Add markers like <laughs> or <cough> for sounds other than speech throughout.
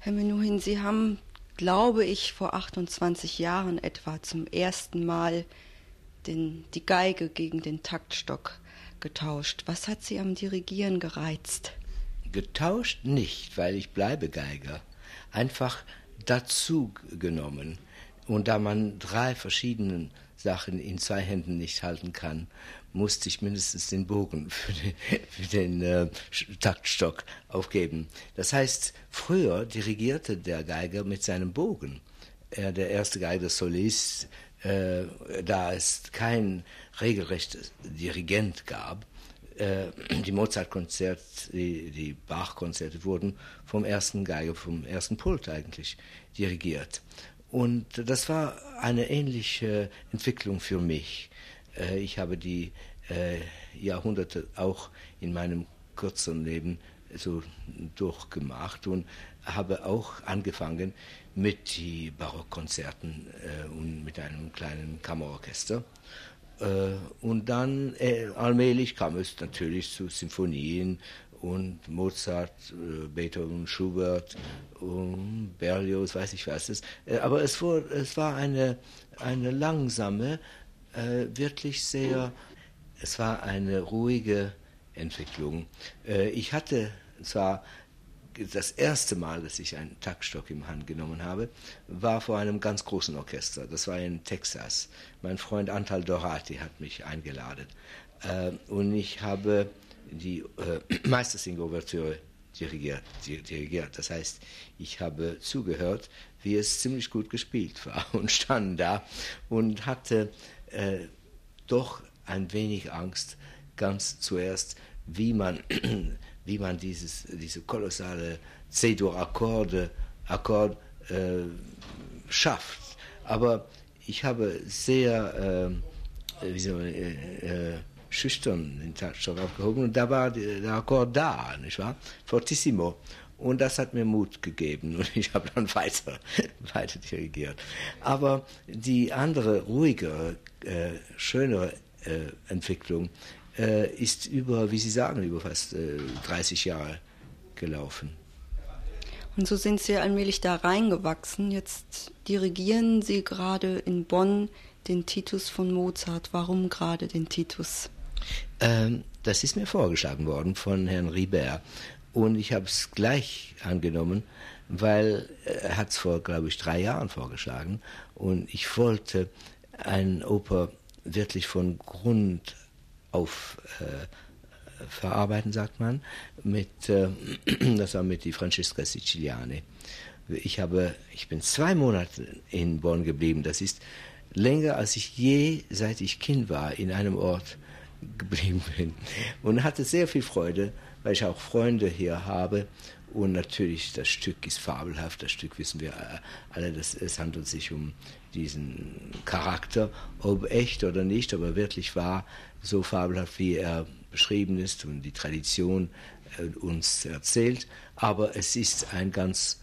Herr Menuhin, Sie haben, glaube ich, vor 28 Jahren etwa zum ersten Mal den, die Geige gegen den Taktstock getauscht. Was hat Sie am Dirigieren gereizt? Getauscht nicht, weil ich bleibe Geiger. Einfach dazu genommen. Und da man drei verschiedene Sachen in zwei Händen nicht halten kann, musste ich mindestens den Bogen für den, <laughs> für den äh, Taktstock aufgeben. Das heißt, früher dirigierte der Geiger mit seinem Bogen. Er, der erste Geiger Solist, äh, da es kein regelrechtes Dirigent gab, äh, die Mozart-Konzerte, die, die Bach-Konzerte wurden vom ersten Geiger, vom ersten Pult eigentlich dirigiert. Und das war eine ähnliche Entwicklung für mich. Äh, ich habe die äh, Jahrhunderte auch in meinem kurzen Leben so durchgemacht und habe auch angefangen mit die Barockkonzerten äh, und mit einem kleinen Kammerorchester. Äh, und dann äh, allmählich kam es natürlich zu Symphonien und Mozart, äh, Beethoven, Schubert, und Berlioz, weiß ich was. Äh, aber es, wurde, es war eine, eine langsame, äh, wirklich sehr, es war eine ruhige Entwicklung. ich hatte zwar das erste Mal, dass ich einen Taktstock im Hand genommen habe, war vor einem ganz großen Orchester. Das war in Texas. Mein Freund Antal Dorati hat mich eingeladen. und ich habe die äh, <clears throat> Meistersing-Ouvertüre dirigiert, dirigiert. Das heißt, ich habe zugehört, wie es ziemlich gut gespielt war <laughs> und stand da und hatte äh, doch ein wenig Angst, ganz zuerst, wie man, <clears throat> wie man dieses, diese kolossale C-Dur-Akkorde Akkord, äh, schafft. Aber ich habe sehr, äh, man, äh, äh schüchtern den Taktstock aufgehoben und da war der Akkord da, nicht wahr? Fortissimo. Und das hat mir Mut gegeben und ich habe dann weiter, <laughs> weiter dirigiert. Aber die andere, ruhigere, äh, schönere äh, Entwicklung äh, ist über, wie Sie sagen, über fast 30 äh, Jahre gelaufen. Und so sind Sie allmählich da reingewachsen. Jetzt dirigieren Sie gerade in Bonn den Titus von Mozart. Warum gerade den Titus? Ähm, das ist mir vorgeschlagen worden von Herrn Ribert. Und ich habe es gleich angenommen, weil er hat es vor, glaube ich, drei Jahren vorgeschlagen. Und ich wollte eine Oper wirklich von Grund auf äh, verarbeiten, sagt man, mit, äh, <clears throat> das war mit die Francesca Siciliani. Ich habe, ich bin zwei Monate in Bonn geblieben. Das ist länger, als ich je, seit ich Kind war, in einem Ort geblieben bin. Und hatte sehr viel Freude, weil ich auch Freunde hier habe. Und natürlich, das Stück ist fabelhaft. Das Stück wissen wir alle, dass es handelt sich um diesen Charakter, ob echt oder nicht, aber wirklich wahr, so fabelhaft, wie er beschrieben ist und die Tradition äh, uns erzählt. Aber es ist ein ganz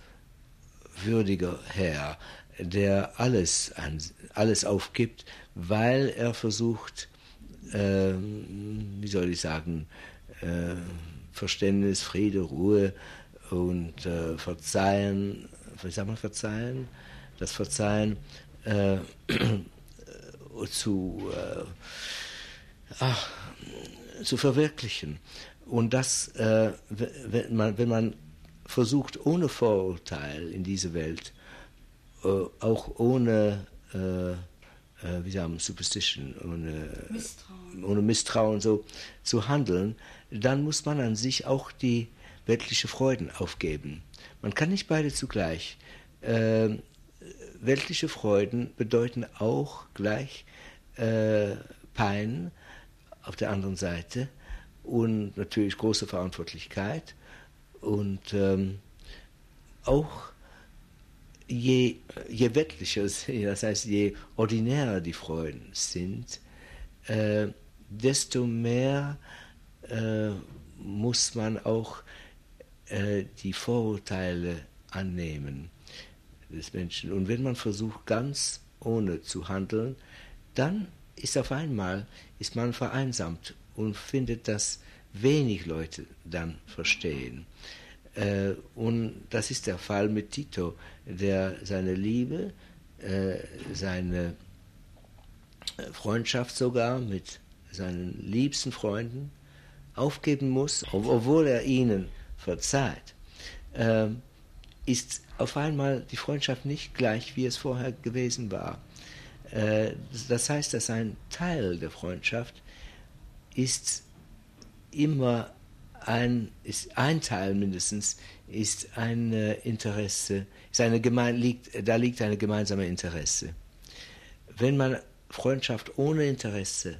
würdiger Herr, der alles, alles aufgibt, weil er versucht, äh, wie soll ich sagen, äh, Verständnis, Friede, Ruhe und äh, Verzeihen, wie sagt man Verzeihen? Das Verzeihen äh, zu, äh, ach, zu verwirklichen. Und das, äh, wenn, man, wenn man versucht, ohne Vorurteil in diese Welt, auch ohne äh, wie sagen, Superstition, ohne Misstrauen. ohne Misstrauen so zu handeln, dann muss man an sich auch die weltliche Freuden aufgeben. Man kann nicht beide zugleich. Äh, weltliche Freuden bedeuten auch gleich äh, Pein auf der anderen Seite und natürlich große Verantwortlichkeit und ähm, auch je, je weltlicher, <laughs> das heißt, je ordinärer die Freuden sind, äh, desto mehr äh, muss man auch äh, die Vorurteile annehmen des Menschen. Und wenn man versucht, ganz ohne zu handeln, dann ist auf einmal ist man vereinsamt und findet, dass wenig Leute dann verstehen. Äh, und das ist der Fall mit Tito, der seine Liebe, äh, seine Freundschaft sogar mit seinen liebsten Freunden aufgeben muss, obwohl er ihnen verzeiht, ähm, ist auf einmal die Freundschaft nicht gleich, wie es vorher gewesen war. Äh, das heißt, dass ein Teil der Freundschaft ist immer ein, ist ein Teil mindestens, ist ein Interesse, ist eine gemein, liegt, da liegt eine gemeinsame Interesse. Wenn man Freundschaft ohne Interesse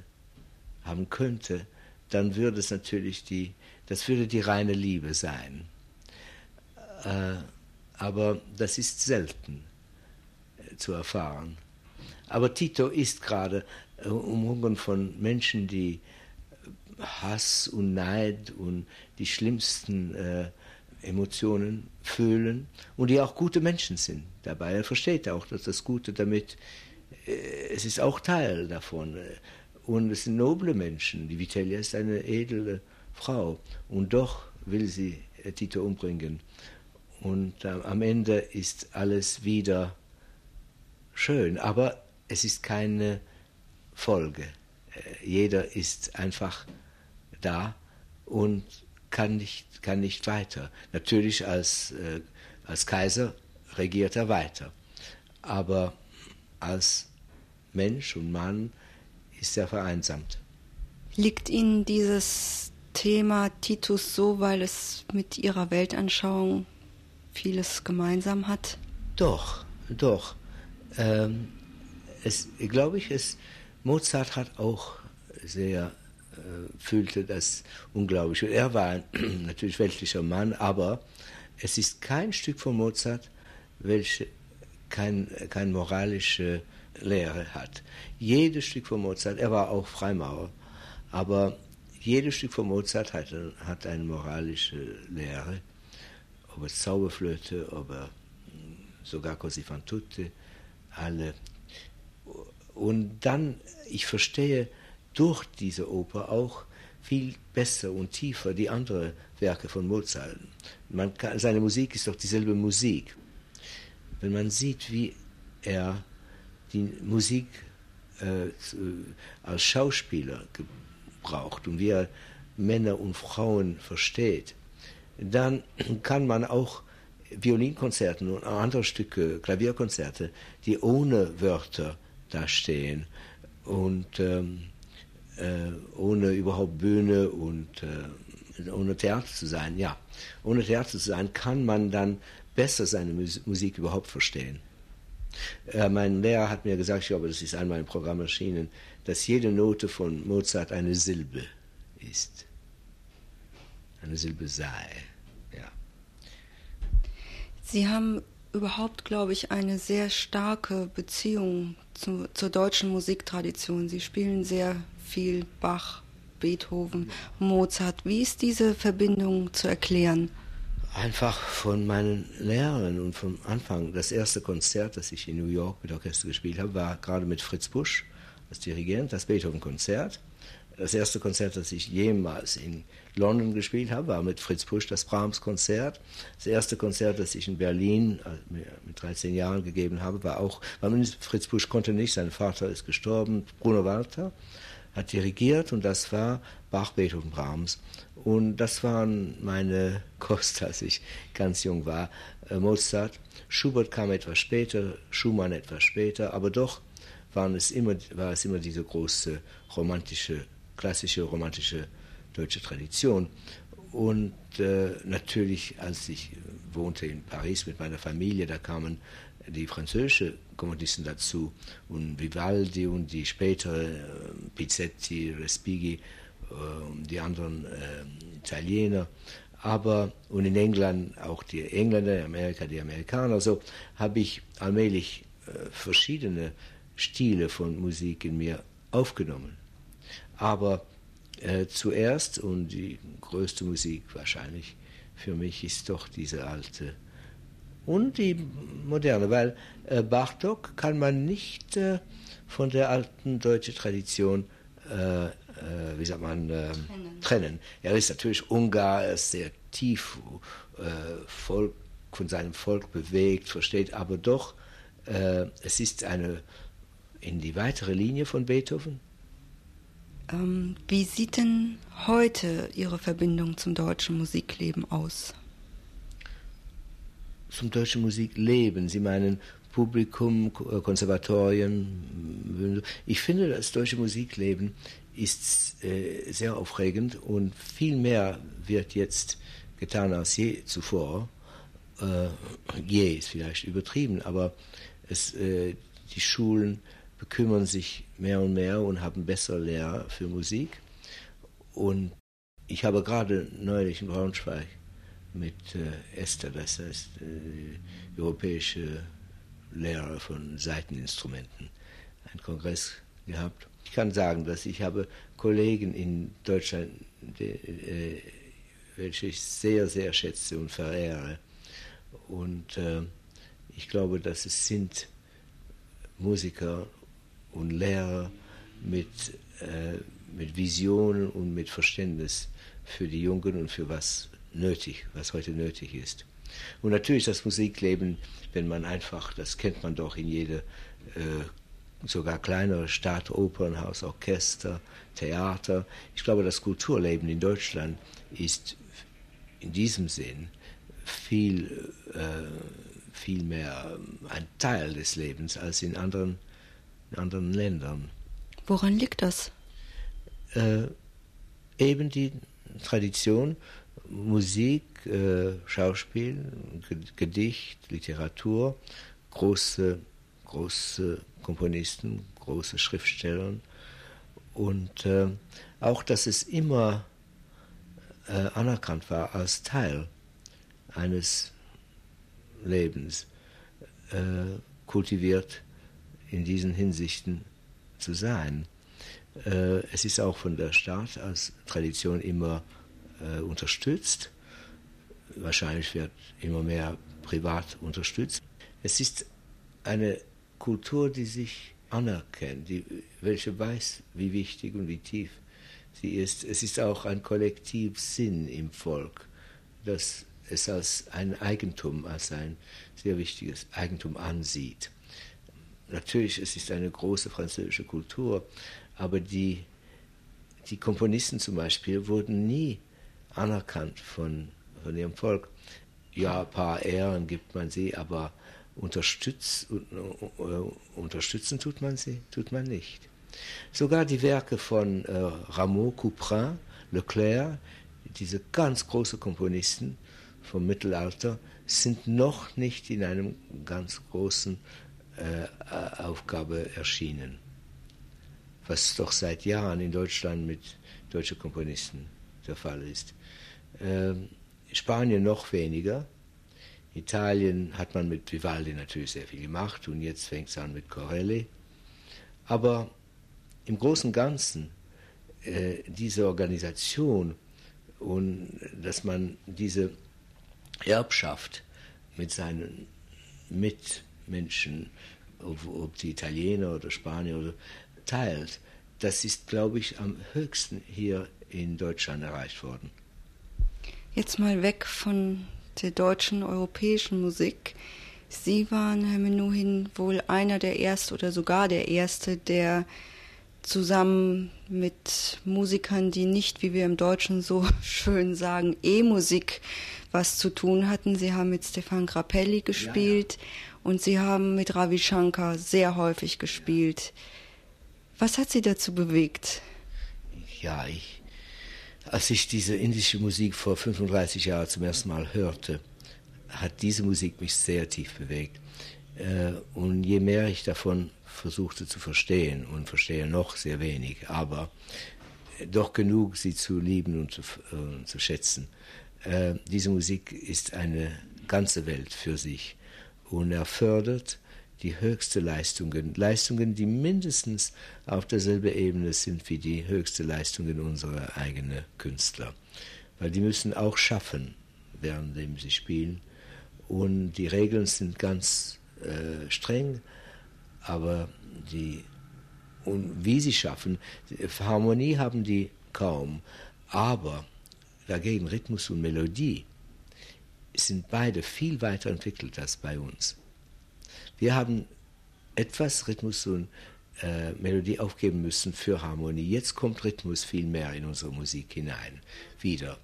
haben könnte, dann würde es natürlich die, das würde die reine Liebe sein. Äh, aber das ist selten äh, zu erfahren. Aber Tito ist gerade äh, umhungen von Menschen, die Hass und Neid und die schlimmsten äh, Emotionen fühlen und die auch gute Menschen sind dabei. Er versteht auch, dass das Gute damit, äh, es ist auch Teil davon. Und es sind noble Menschen. Die Vitellia ist eine edle Frau und doch will sie äh, Tito umbringen. Und äh, am Ende ist alles wieder schön, aber es ist keine Folge. Äh, jeder ist einfach da und kann nicht, kann nicht weiter. Natürlich als, äh, als Kaiser regiert er weiter, aber als Mensch und Mann ist er vereinsamt. Liegt Ihnen dieses Thema Titus so, weil es mit Ihrer Weltanschauung vieles gemeinsam hat? Doch, doch. Ähm, es, glaube ich, es, Mozart hat auch sehr fühlte das unglaublich. Er war ein <clears throat> natürlich weltlicher Mann, aber es ist kein Stück von Mozart, welche kein, keine moralische Lehre hat. Jedes Stück von Mozart, er war auch Freimaurer, aber jedes Stück von Mozart hat, hat eine moralische Lehre ob es Zauberflöte, ob er hm, sogar Così fan tutte, alle. Und dann, ich verstehe durch diese Oper auch viel besser und tiefer die anderen Werke von Mozart. Kann, seine Musik ist doch dieselbe Musik. Wenn man sieht, wie er die Musik äh, als Schauspieler gebraucht und wie er Männer und Frauen versteht, dann kann man auch Violinkonzerten und andere Stücke, Klavierkonzerte, die ohne Wörter dastehen und ähm, äh, ohne überhaupt Bühne und äh, ohne Theater zu sein, ja, ohne Theater zu sein, kann man dann besser seine Musik überhaupt verstehen. Äh, mein Lehrer hat mir gesagt, ich glaube, das ist einmal im Programm erschienen, dass jede Note von Mozart eine Silbe ist eine Silbe sei. Ja. Sie haben überhaupt, glaube ich, eine sehr starke Beziehung zu, zur deutschen Musiktradition. Sie spielen sehr viel Bach, Beethoven, Mozart. Wie ist diese Verbindung zu erklären? Einfach von meinen Lehrern und vom Anfang. Das erste Konzert, das ich in New York mit Orchester gespielt habe, war gerade mit Fritz Busch als Dirigent, das Beethoven-Konzert. Das erste Konzert, das ich jemals in London gespielt habe, war mit Fritz Pusch das Brahms-Konzert. Das erste Konzert, das ich in Berlin äh, mit 13 Jahren gegeben habe, war auch, weil Fritz Pusch konnte nicht, sein Vater ist gestorben, Bruno Walter hat dirigiert und das war Bach, Beethoven, Brahms. Und das waren meine <laughs> Kost, als ich ganz jung war. Äh, Mozart, Schubert kam etwas später, Schumann etwas später, aber doch waren es immer, war es immer diese große romantische, klassische romantische deutsche Tradition. Und äh, natürlich, als ich wohnte in Paris mit meiner Familie, da kamen die französischen Komponisten dazu und Vivaldi und die spätere äh, Pizzetti, Respighi, äh, die anderen äh, Italiener, aber und in England auch die Engländer, Amerika die Amerikaner. So habe ich allmählich äh, verschiedene Stile von Musik in mir aufgenommen. Aber äh, zuerst und die größte Musik wahrscheinlich für mich ist doch diese alte und die moderne, weil äh, Bartok kann man nicht äh, von der alten deutschen Tradition, äh, äh, wie sagt man, ähm, trennen. trennen. Er ist natürlich Ungar, er ist sehr tief äh, Volk, von seinem Volk bewegt, versteht aber doch, äh, es ist eine in die weitere Linie von Beethoven. Ähm, wie sieht denn heute Ihre Verbindung zum deutschen Musikleben aus? Zum deutschen Musikleben? Sie meinen Publikum, äh, Konservatorien? Ich finde, das deutsche Musikleben ist äh, sehr aufregend und viel mehr wird jetzt getan als je zuvor. Äh, je ist vielleicht übertrieben, aber es, äh, die Schulen bekümmern sich mehr und mehr und haben bessere Lehrer für Musik. Und ich habe gerade neulich in Braunschweig mit äh, Esther, das heißt äh, europäische Lehrer von Seiteninstrumenten, einen Kongress gehabt. Ich kann sagen, dass ich habe Kollegen in Deutschland, die, äh, welche ich sehr, sehr schätze und verehre. Und äh, ich glaube, dass es sind Musiker und Lehrer mit, äh, mit Visionen und mit Verständnis für die Jungen und für was nötig, was heute nötig ist. Und natürlich das Musikleben, wenn man einfach, das kennt man doch in jeder äh, sogar kleinere Stadt, Opernhaus, Orchester, Theater. Ich glaube, das Kulturleben in Deutschland ist in diesem Sinn viel, äh, viel mehr ein Teil des Lebens als in anderen, in anderen Ländern. Woran liegt das? Äh, eben die Tradition, Musik, äh, Schauspiel, Gedicht, Literatur, große, große Komponisten, große Schriftsteller und äh, auch, dass es immer äh, anerkannt war als Teil eines Lebens, kultiviert in diesen Hinsichten zu sein. Es ist auch von der Staat als Tradition immer äh, unterstützt. Wahrscheinlich wird immer mehr privat unterstützt. Es ist eine Kultur, die sich anerkennt, die, welche weiß, wie wichtig und wie tief sie ist. Es ist auch ein Kollektivsinn im Volk, das es als ein Eigentum, als ein sehr wichtiges Eigentum ansieht. Natürlich, es ist eine große französische Kultur, aber die, die Komponisten zum Beispiel wurden nie anerkannt von, von ihrem Volk. Ja, ein paar Ehren gibt man sie, aber unterstütz, uh, unterstützen tut man sie, tut man nicht. Sogar die Werke von äh, Rameau, Couperin, Leclerc, diese ganz großen Komponisten vom Mittelalter, sind noch nicht in einem ganz großen äh, Aufgabe erschienen. Was doch seit Jahren in Deutschland mit deutschen Komponisten der Fall ist. Ähm, Spanien noch weniger. Italien hat man mit Vivaldi natürlich sehr viel gemacht und jetzt fängt es an mit Corelli. Aber im Großen und Ganzen äh, diese Organisation und dass man diese Erbschaft mit seinen Mitmenschen, ob, ob die Italiener oder Spanier oder teilt, das ist, glaube ich, am höchsten hier in Deutschland erreicht worden. Jetzt mal weg von der deutschen, europäischen Musik. Sie waren, Herr Menuhin, wohl einer der Ersten oder sogar der Erste, der zusammen mit Musikern, die nicht, wie wir im Deutschen so <laughs> schön sagen, E-Musik was zu tun hatten. Sie haben mit Stefan Grappelli gespielt ja, ja. und Sie haben mit Ravi Shankar sehr häufig gespielt. Was hat Sie dazu bewegt? Ja, ich, als ich diese indische Musik vor 35 Jahren zum ersten Mal hörte, hat diese Musik mich sehr tief bewegt. Äh, und je mehr ich davon versuchte zu verstehen, und verstehe noch sehr wenig, aber doch genug, sie zu lieben und zu, äh, zu schätzen. Äh, diese Musik ist eine ganze Welt für sich und er fördert die höchsten Leistungen, Leistungen, die mindestens auf derselben Ebene sind wie die höchsten Leistungen unserer eigenen Künstler. Weil die müssen auch schaffen, während sie spielen. Und die Regeln sind ganz äh, streng, aber die, und wie sie schaffen, Harmonie haben die kaum, aber dagegen Rhythmus und Melodie sind beide viel weiter entwickelt als bei uns. Wir haben etwas Rhythmus und äh, Melodie aufgeben müssen für Harmonie. Jetzt kommt Rhythmus viel mehr in unsere Musik hinein. Wieder.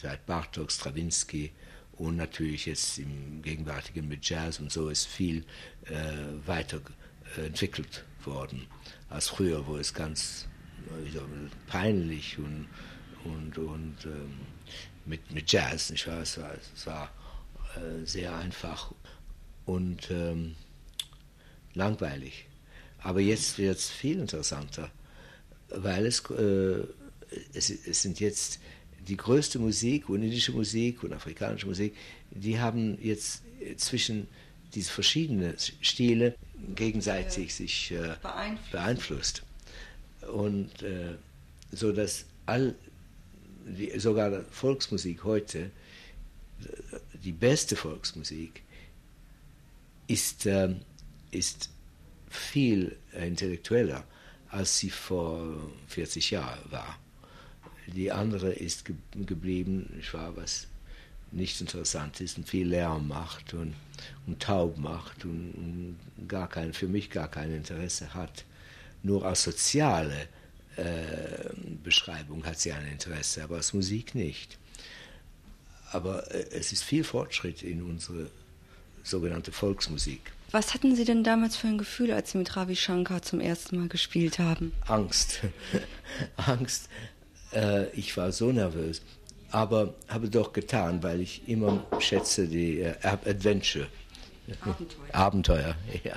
Seit Bartok, Stravinsky und natürlich jetzt im Gegenwärtigen mit Jazz und so ist viel äh, weiter äh, worden als früher, wo es ganz äh, peinlich und, und, und ähm, mit, mit Jazz, nicht wahr? Es war, es war äh, sehr einfach und ähm, langweilig. Aber jetzt wird es viel interessanter, weil es, äh, es, es, sind jetzt die größte Musik und indische Musik und afrikanische Musik, die haben jetzt zwischen diese verschiedenen Stile gegenseitig sich äh, beeinflusst. beeinflusst. Und äh, so dass all die, sogar Volksmusik heute, die beste Volksmusik, ist, äh, ist viel intellektueller, als sie vor 40 Jahren war. Die andere ist ge geblieben, ich war was nicht interessant ist und viel Lärm macht und, und taub macht und, und, gar kein, für mich gar kein Interesse hat. Nur als soziale äh, Beschreibung hat sie ein Interesse, aber als Musik nicht. Aber äh, es ist viel Fortschritt in unsere sogenannte Volksmusik. Was hatten Sie denn damals für ein Gefühl, als Sie mit Ravi Shankar zum ersten Mal gespielt haben? Angst. <laughs> Angst. Äh, ich war so nervös. Aber habe doch getan, weil ich immer schätze die äh, Adventure. Abenteuer. Abenteuer, <laughs> ja.